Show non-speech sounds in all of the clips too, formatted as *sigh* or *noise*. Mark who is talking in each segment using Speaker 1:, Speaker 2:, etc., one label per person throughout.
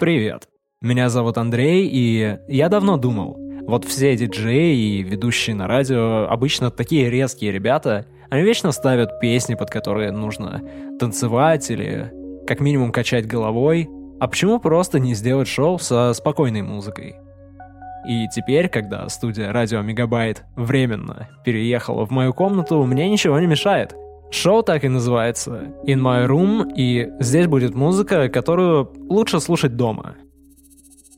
Speaker 1: Привет. Меня зовут Андрей, и я давно думал, вот все диджеи и ведущие на радио обычно такие резкие ребята, они вечно ставят песни, под которые нужно танцевать или как минимум качать головой. А почему просто не сделать шоу со спокойной музыкой? И теперь, когда студия Радио Мегабайт временно переехала в мою комнату, мне ничего не мешает. Шоу так и называется «In My Room», и здесь будет музыка, которую лучше слушать дома.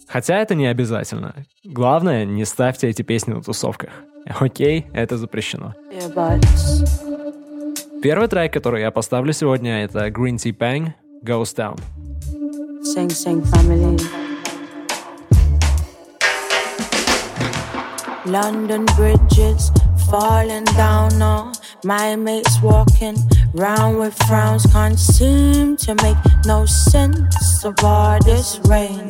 Speaker 1: Хотя это не обязательно. Главное, не ставьте эти песни на тусовках. Окей, это запрещено. Первый трек, который я поставлю сегодня, это Green Tea Bang Goes Down. Sing, sing, family. London bridges falling down on My mates walking round with frowns can't seem to make no sense of all this rain.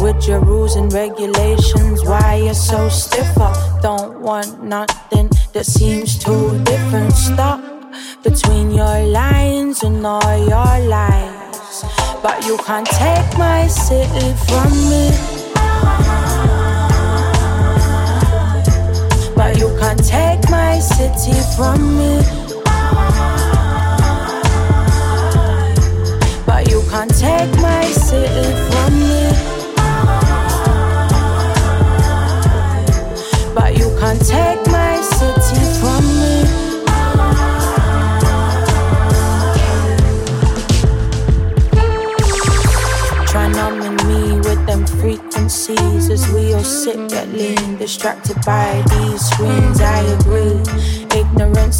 Speaker 1: With your rules and regulations, why you're so stiff? I don't want nothing that seems too different. Stop between your lines and all your lies. But you can't take my city from me. But you can't take my city from me. But you can't take my city from me. But you can't take my city from me. Try numbing me with them frequencies as we all sit get lean, distracted by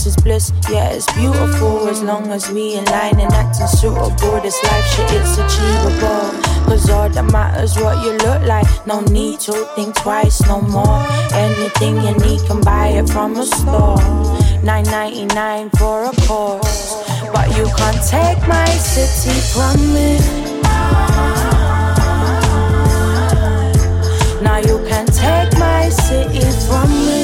Speaker 1: Ignorance is bliss, yeah, it's beautiful as long as we in line and acting suitable. This life shit, it's achievable. Cause all that matters what you look like. No need to think twice, no more. Anything you need can buy it from a store. 9.99 for a course. But you can't take my city from me. Now you can take my city from me.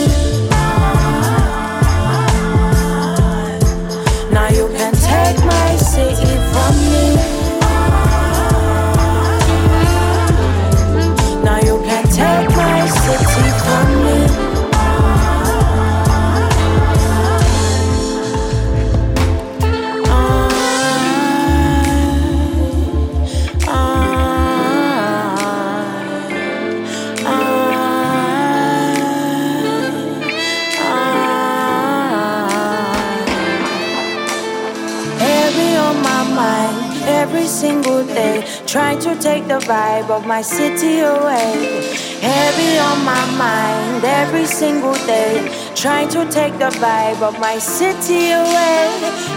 Speaker 1: Now you can take my city from me. Every single day. Trying to take the vibe of my city away. Heavy on my mind every single day. Trying to take the vibe of my city away.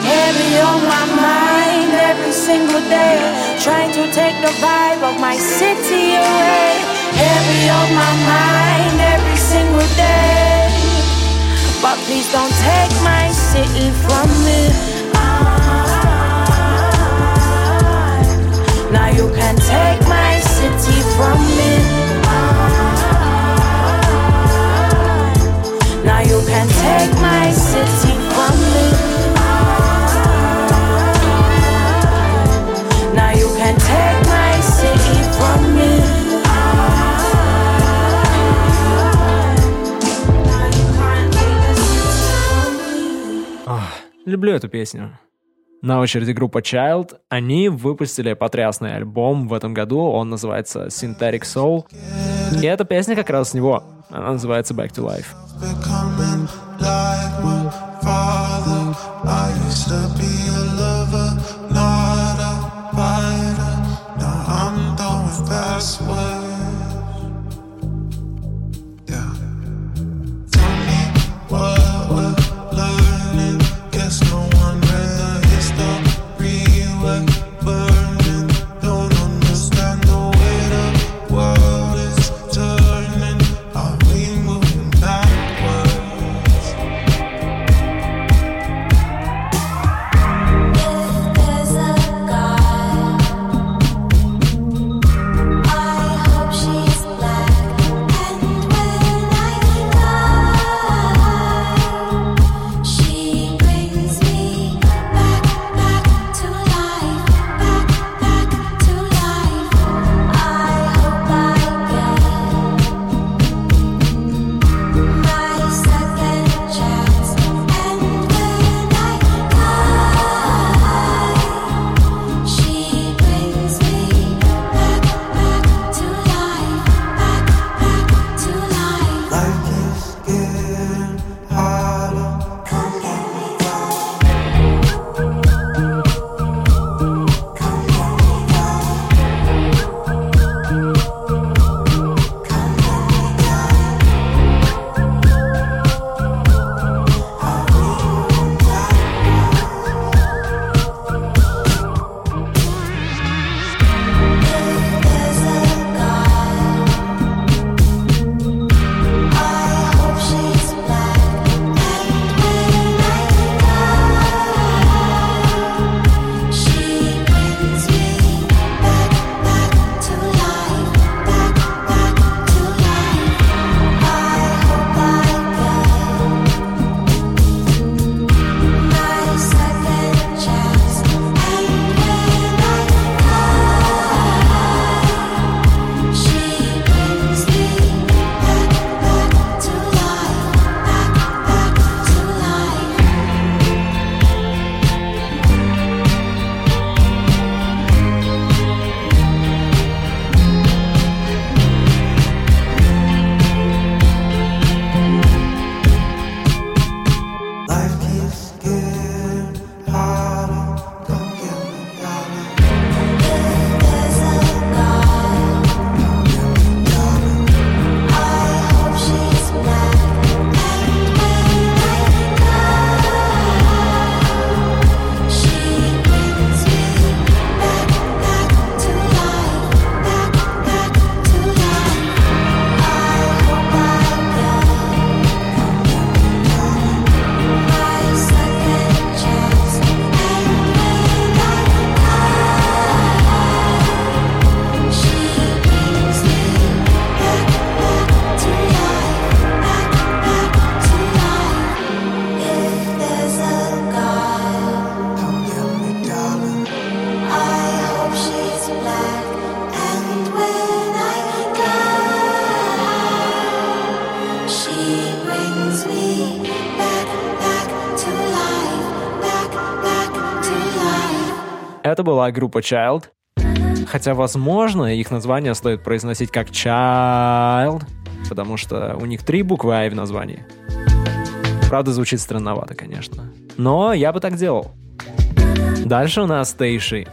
Speaker 1: Heavy on my mind every single day. Trying to take the vibe of my city away. Heavy on my mind every single day. But please don't take my city from me. Now you can take my city from me. Now you can take my city from me. Now you can take my city from me. Люблю эту песню. На очереди группа Child. Они выпустили потрясный альбом в этом году. Он называется Synthetic Soul. И эта песня как раз с него. Она называется Back to Life.
Speaker 2: becoming like
Speaker 3: Это была группа Child. Хотя, возможно, их название стоит произносить как Child, потому что у них три буквы I в названии. Правда, звучит странновато, конечно. Но я бы так делал. Дальше у нас Тейши.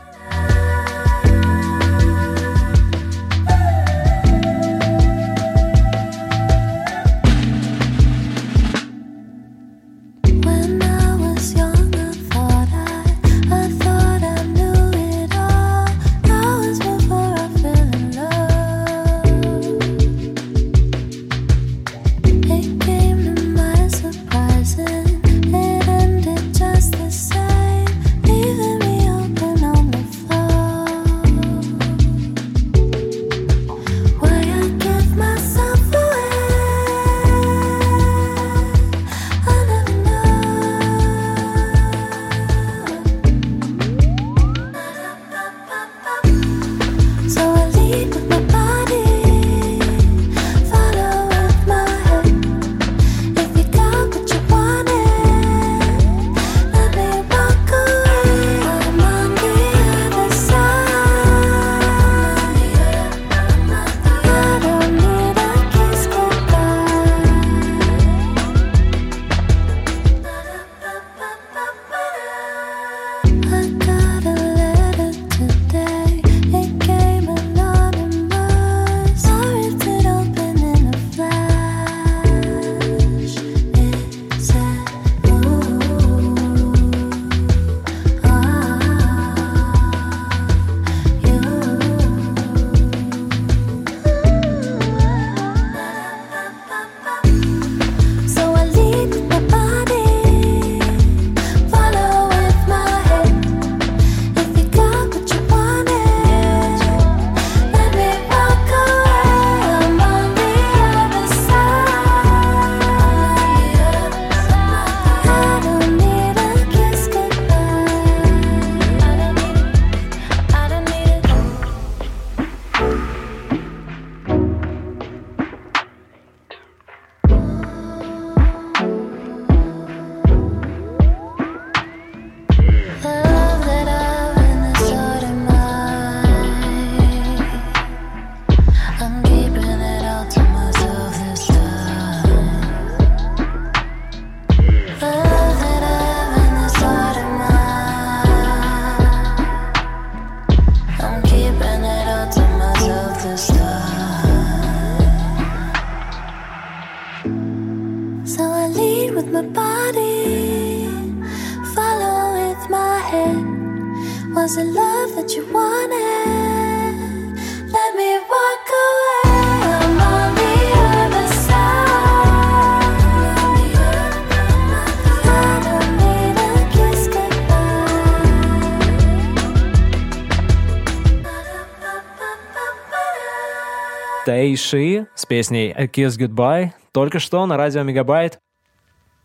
Speaker 3: Тейши с песней A Kiss Goodbye только что на радио Мегабайт.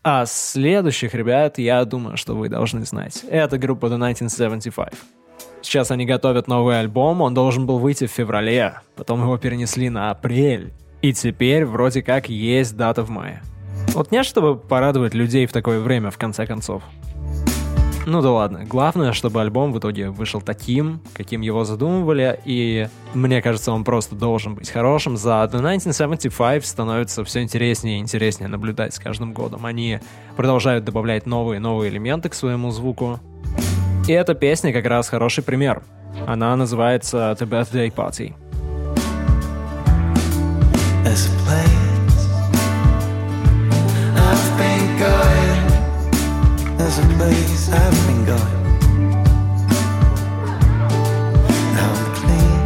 Speaker 3: А следующих ребят, я думаю, что вы должны знать. Это группа The 1975. Сейчас они готовят новый альбом, он должен был выйти в феврале, потом его перенесли на апрель. И теперь вроде как есть дата в мае. Вот нет, чтобы порадовать людей в такое время, в конце концов. *clears throat* Ну да ладно, главное, чтобы альбом в итоге вышел таким, каким его задумывали, и мне кажется, он просто должен быть хорошим. За The 1975 становится все интереснее и интереснее наблюдать с каждым годом. Они продолжают добавлять новые и новые элементы к своему звуку. И эта песня как раз хороший пример. Она называется The Birthday Party.
Speaker 4: There's a place I've been. There's a place I've been going. Now I'm clean.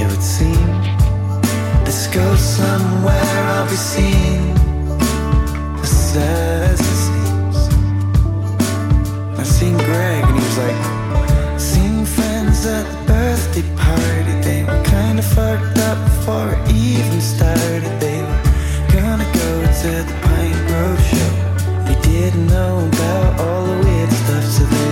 Speaker 4: It would seem this goes somewhere I'll be seen. As sad as it seems. I seen Greg and he was like, seen friends at the birthday party. They were kinda fucked up before it even started. They were gonna go to the Pine Grove show. They didn't know about all the weird stuff, so they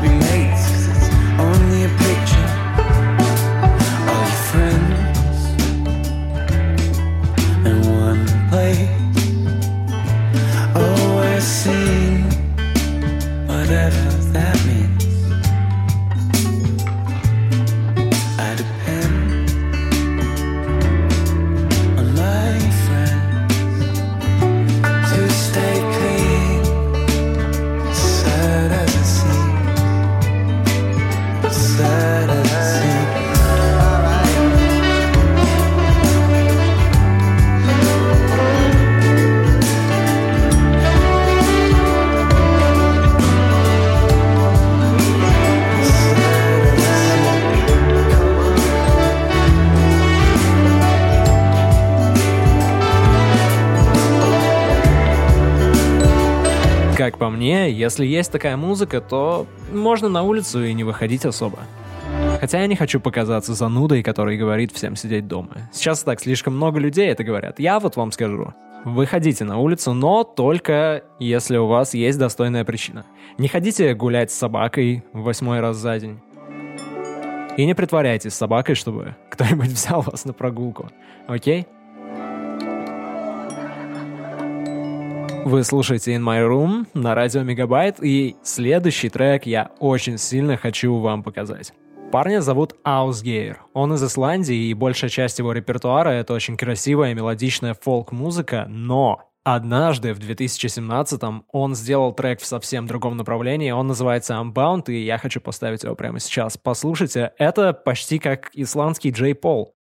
Speaker 4: be mates it's only a picture.
Speaker 5: Если есть такая музыка, то можно на улицу и не выходить особо. Хотя я не хочу показаться занудой, который говорит всем сидеть дома. Сейчас так слишком много людей это говорят. Я вот вам скажу. Выходите на улицу, но только если у вас есть достойная причина. Не ходите гулять с собакой восьмой раз за день. И не притворяйтесь собакой, чтобы кто-нибудь *laughs* взял вас на прогулку. Окей? Вы слушаете In My Room на радио Мегабайт, и следующий трек я очень сильно хочу вам показать. Парня зовут Аусгейр. Он из Исландии, и большая часть его репертуара — это очень красивая мелодичная фолк-музыка, но однажды в 2017-м он сделал трек в совсем другом направлении, он называется Unbound, и я хочу поставить его прямо сейчас. Послушайте, это почти как исландский Джей Пол.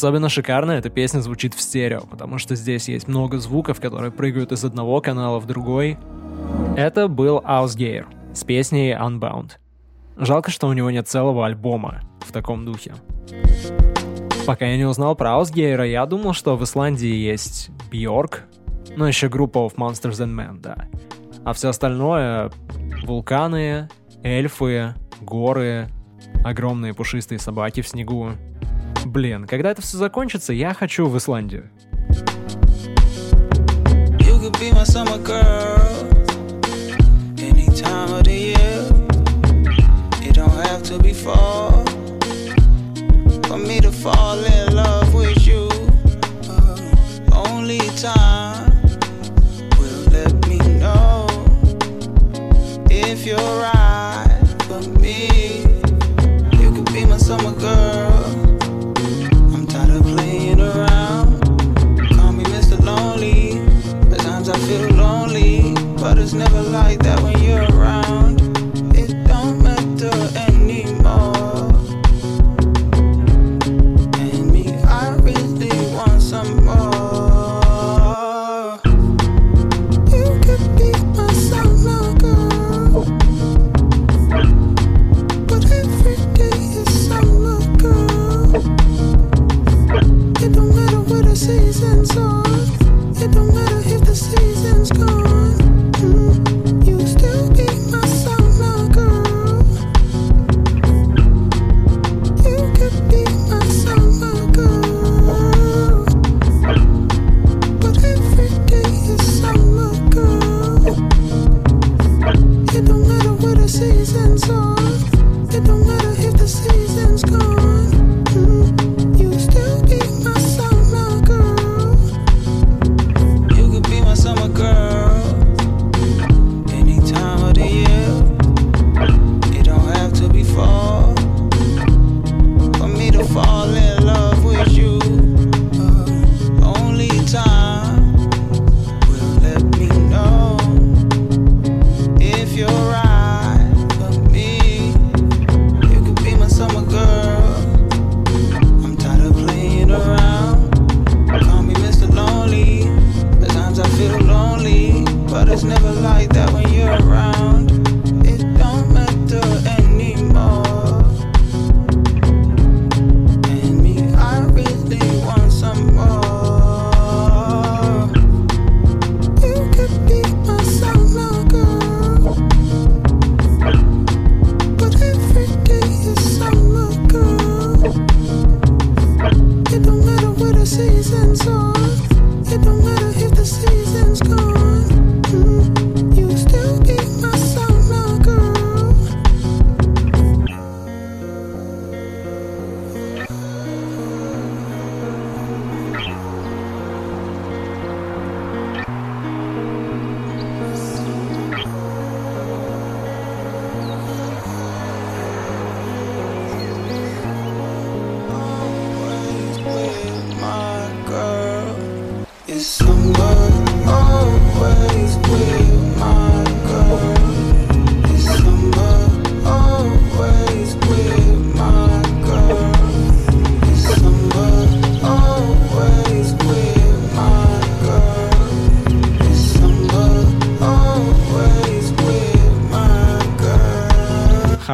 Speaker 5: Особенно шикарно эта песня звучит в стерео, потому что здесь есть много звуков, которые прыгают из одного канала в другой. Это был Ausgear с песней Unbound. Жалко, что у него нет целого альбома в таком духе. Пока я не узнал про Ausgear, я думал, что в Исландии есть Бьорк, ну еще группа of Monsters and Men, да. А все остальное — вулканы, эльфы, горы, огромные пушистые собаки в снегу. Блин, когда это все закончится, я хочу в Исландию.
Speaker 6: You could be my summer girl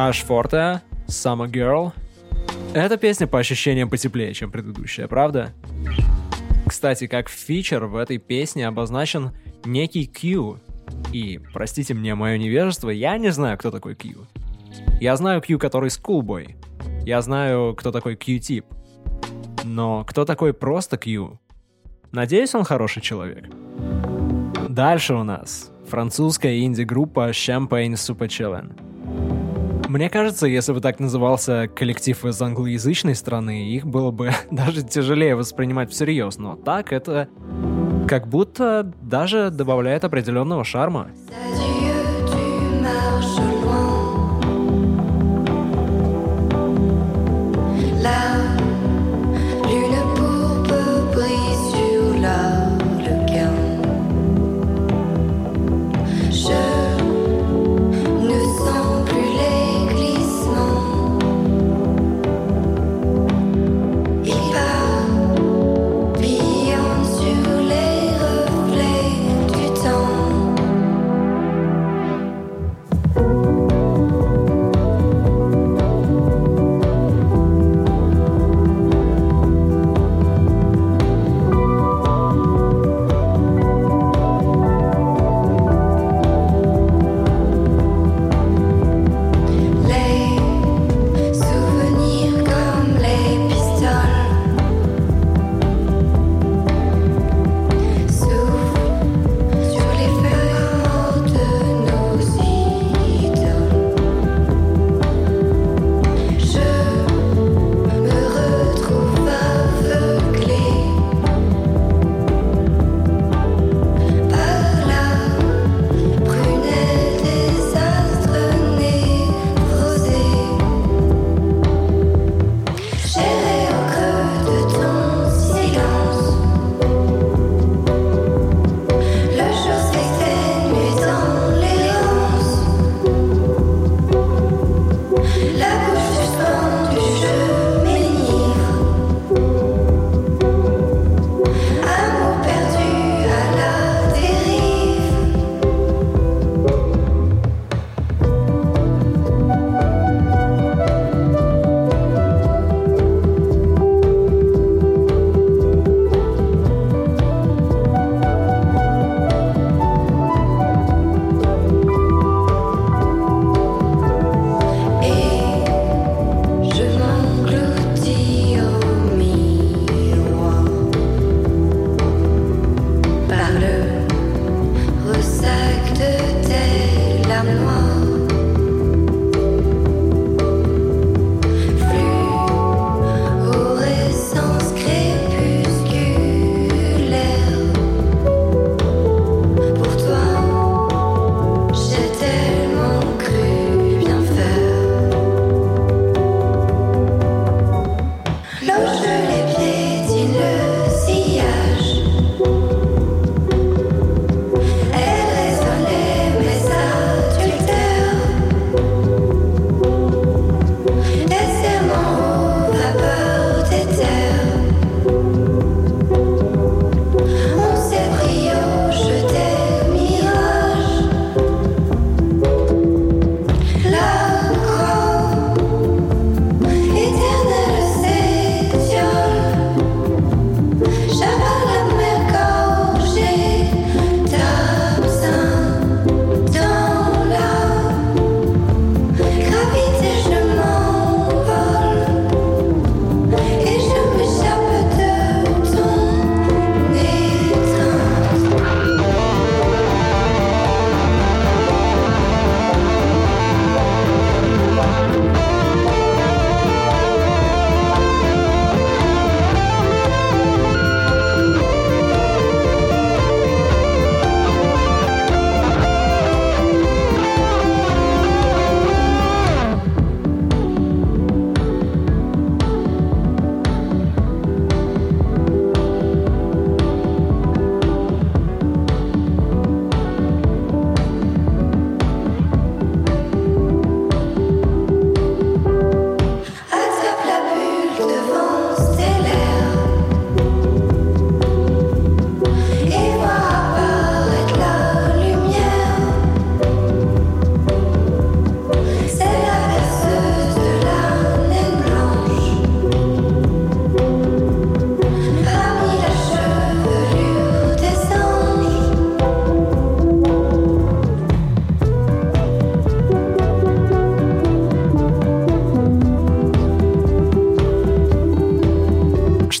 Speaker 5: Хаш Форте, Summer Girl. Эта песня по ощущениям потеплее, чем предыдущая, правда? Кстати, как фичер в этой песне обозначен некий Q. И, простите мне мое невежество, я не знаю, кто такой Q. Я знаю Q, который Schoolboy. Я знаю, кто такой Q-тип. Но кто такой просто Q? Надеюсь, он хороший человек. Дальше у нас французская инди-группа Champagne Super Chillin'. Мне кажется, если бы так назывался коллектив из англоязычной страны, их было бы *laughs* даже тяжелее воспринимать всерьез, но так это как будто даже добавляет определенного шарма.
Speaker 7: Adieu,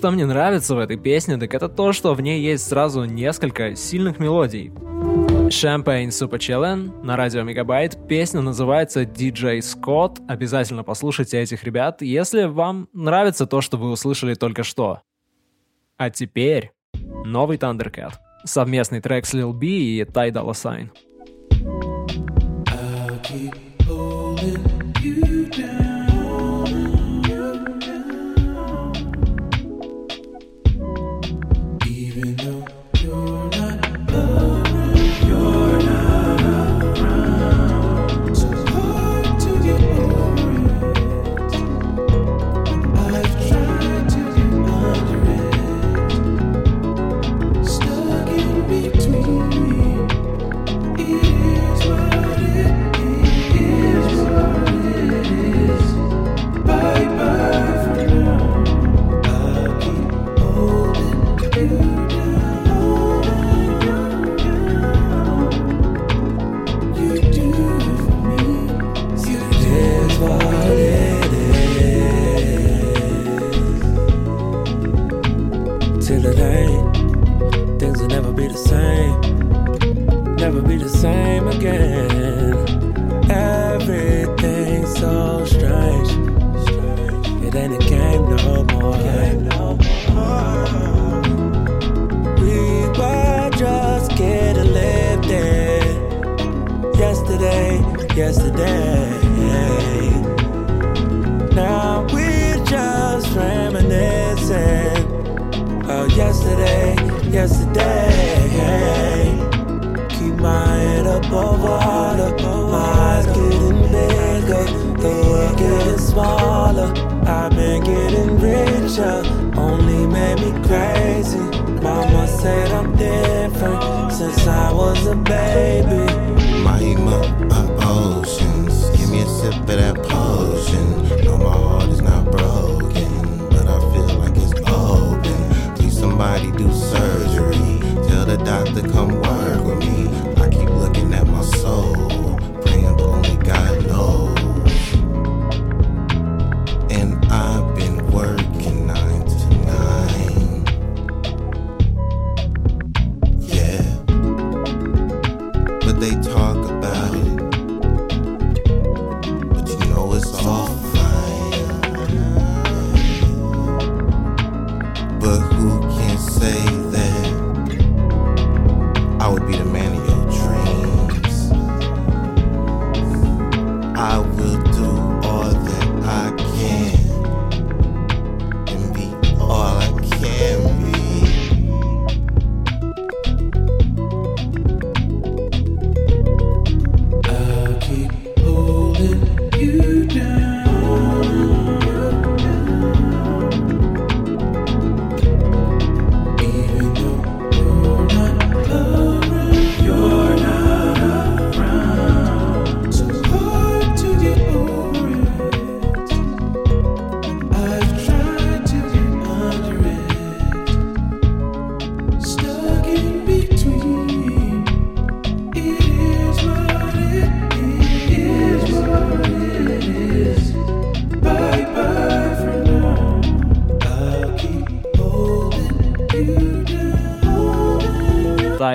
Speaker 5: что мне нравится в этой песне, так это то, что в ней есть сразу несколько сильных мелодий. Champagne Super Challenge на радио Мегабайт. Песня называется DJ Scott. Обязательно послушайте этих ребят, если вам нравится то, что вы услышали только что. А теперь новый Thundercat. Совместный трек с Lil B и Ty Dolla Sign.
Speaker 4: I'll keep to come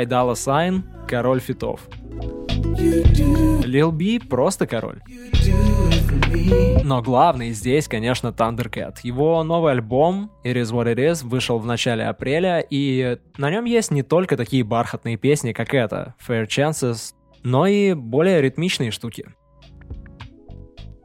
Speaker 5: Ty Dolla $ign – король фитов. Lil B просто король. Но главный здесь, конечно, Thundercat. Его новый альбом It Is What It Is вышел в начале апреля, и на нем есть не только такие бархатные песни, как это Fair Chance, но и более ритмичные штуки.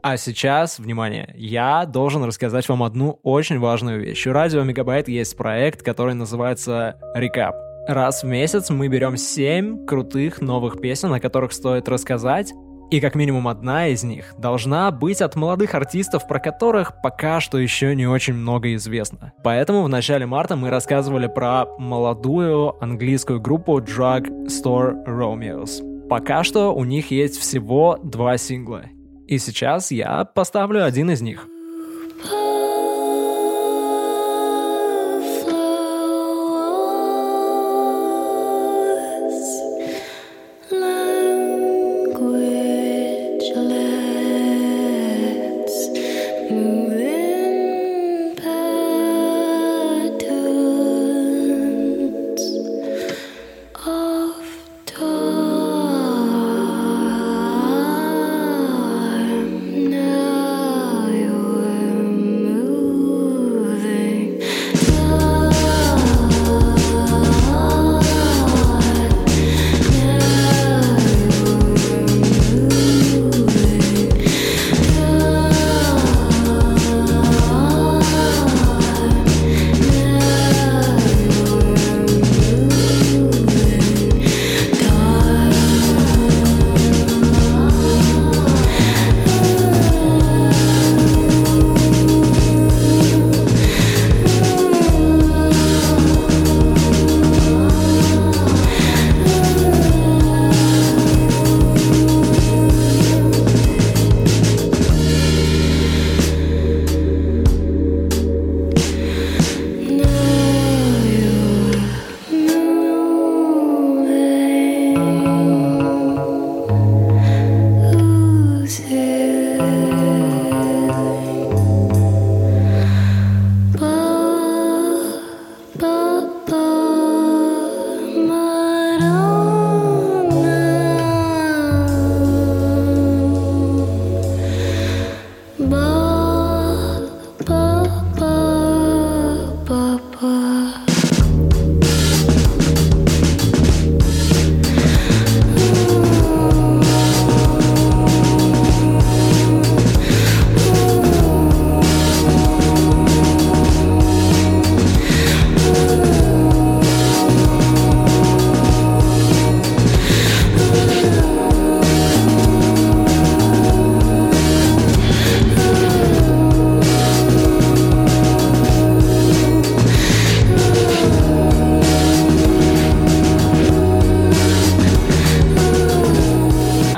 Speaker 5: А сейчас, внимание, я должен рассказать вам одну очень важную вещь. У радио Мегабайт есть проект, который называется Recap. Раз в месяц мы берем 7 крутых новых песен, о которых стоит рассказать,
Speaker 3: и как минимум одна из них должна быть от молодых артистов, про которых пока что еще не очень много известно. Поэтому в начале марта мы рассказывали про молодую английскую группу Drug Store Romeos. Пока что у них есть всего два сингла. И сейчас я поставлю один из них —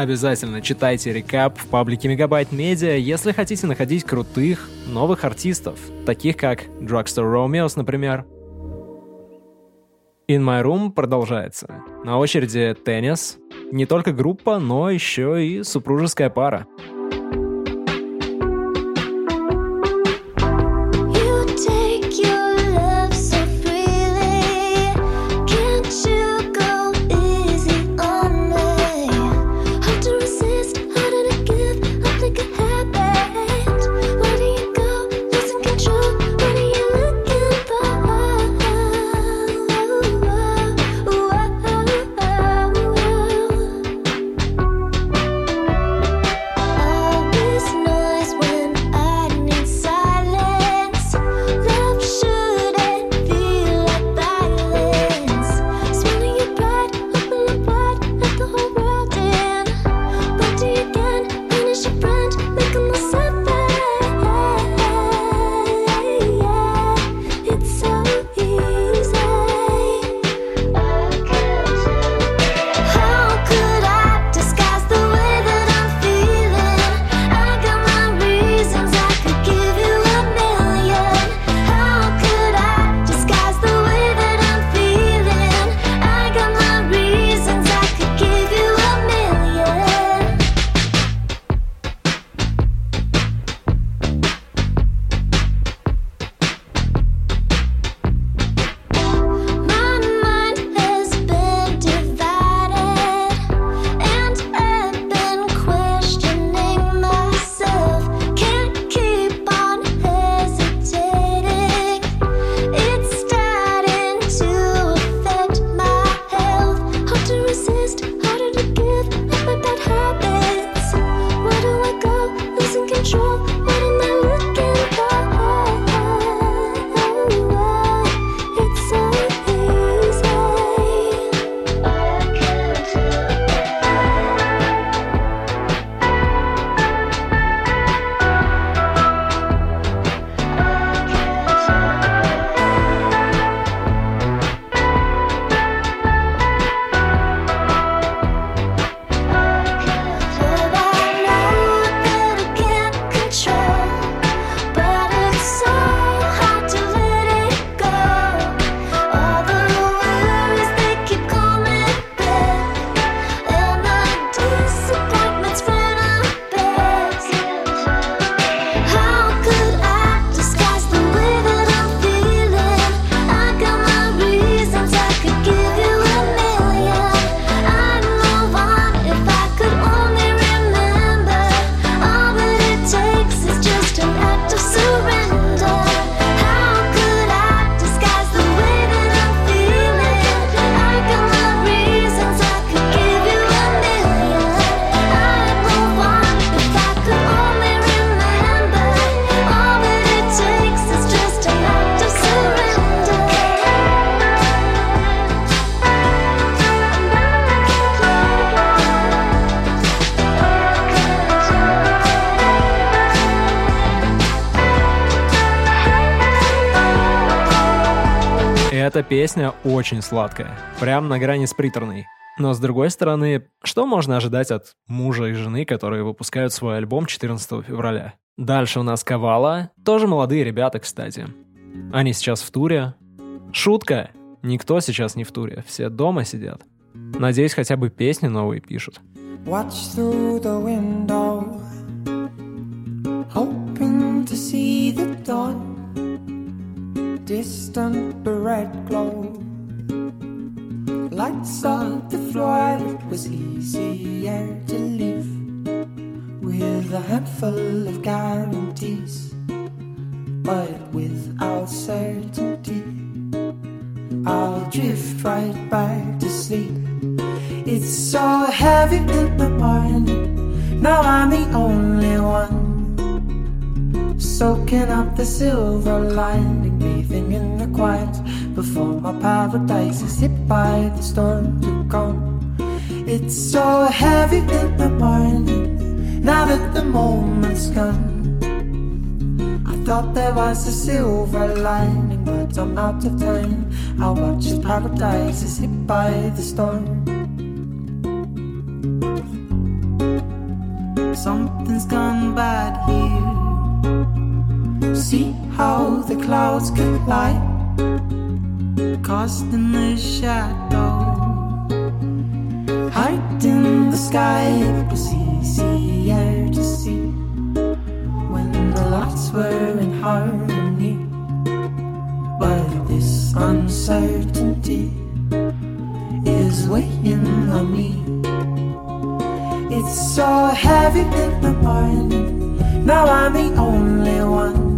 Speaker 3: Обязательно читайте рекап в паблике Мегабайт Медиа, если хотите находить крутых новых артистов, таких как Drugstore Romeos, например. In My Room продолжается. На очереди теннис. Не только группа, но еще и супружеская пара.
Speaker 5: Эта песня очень сладкая, прям на грани с приторной. Но с другой стороны, что можно ожидать от мужа и жены, которые выпускают свой альбом 14 февраля? Дальше у нас Ковала, тоже молодые ребята, кстати. Они сейчас в туре. Шутка, никто сейчас не в туре, все дома сидят. Надеюсь, хотя бы песни новые пишут.
Speaker 8: Watch through the window, hoping to see the dawn. Distant red glow. Lights on the floor, it was easier to leave with a handful of guarantees, but without certainty. I'll drift right back to sleep. It's so heavy in the morning. Now I'm the only one. Soaking up the silver lining, bathing in the quiet before my paradise is hit by the storm to come. It's so heavy in the morning. Now that the moment's gone. I thought there was a silver lining, but I'm out of time. I watch as paradise is hit by the storm. Something's gone bad here. See how the clouds could collide, casting a shadow. Hiding the sky, it was easier to see when the lights were in harmony. But this uncertainty is weighing on me. It's so heavy in the morning. Now I'm the only one.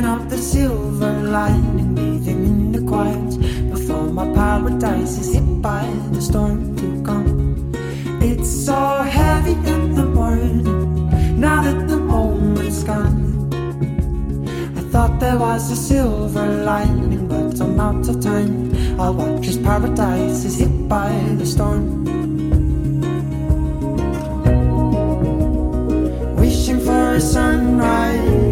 Speaker 8: Soaking up the silver lining, bathing in the quiet before my paradise is hit by the storm to come. It's so heavy in the morning. Now that the moment's gone. I thought there was a silver lining, but I'm out of time. I'll watch as paradise is hit by the storm. Wishing for a sunrise.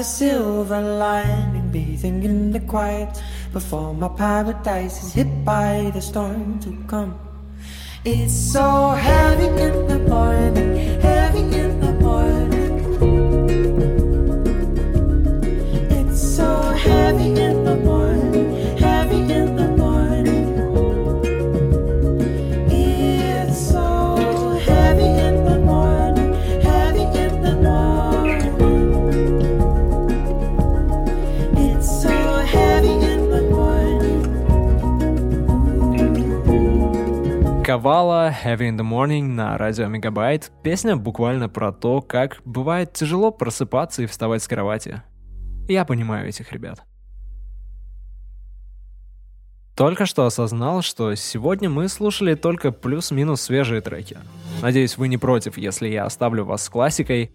Speaker 8: The silver lining, bathing in the quiet before my paradise is hit by the storm to come. It's so heavy in the morning, heavy in the morning. It's so heavy in
Speaker 5: Ковала Heavy in the Morning на радио Мегабайт. Песня буквально про то, как бывает тяжело просыпаться и вставать с кровати. Я понимаю этих ребят. Только что осознал, что сегодня мы слушали только плюс-минус свежие треки. Надеюсь, вы не против, если я оставлю вас с классикой.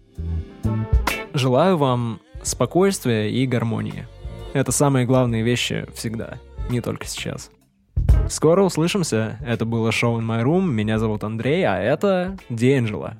Speaker 5: Желаю вам спокойствия и гармонии. Это самые главные вещи всегда, не только сейчас. Скоро услышимся. Это было шоу In My Room. Меня зовут Андрей, а это Диэнджело.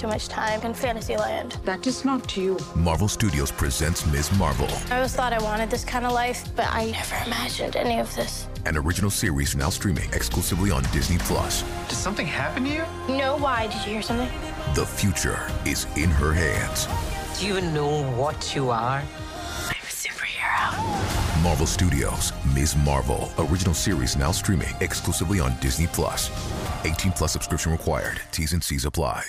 Speaker 9: Too much time in Fantasyland.
Speaker 10: That is not you.
Speaker 11: Marvel Studios presents Ms. Marvel.
Speaker 9: I always thought I wanted this kind of life, but I never imagined any of this.
Speaker 11: an original series now streaming exclusively on Disney Plus.
Speaker 12: Did something happen to you?
Speaker 9: No, why? Did you hear something?
Speaker 11: The future is in her hands.
Speaker 13: Do you know what you are? I'm a superhero.
Speaker 11: Marvel Studios, Ms. Marvel, original series now streaming exclusively on Disney Plus. 18 plus subscription required. T's and C's apply.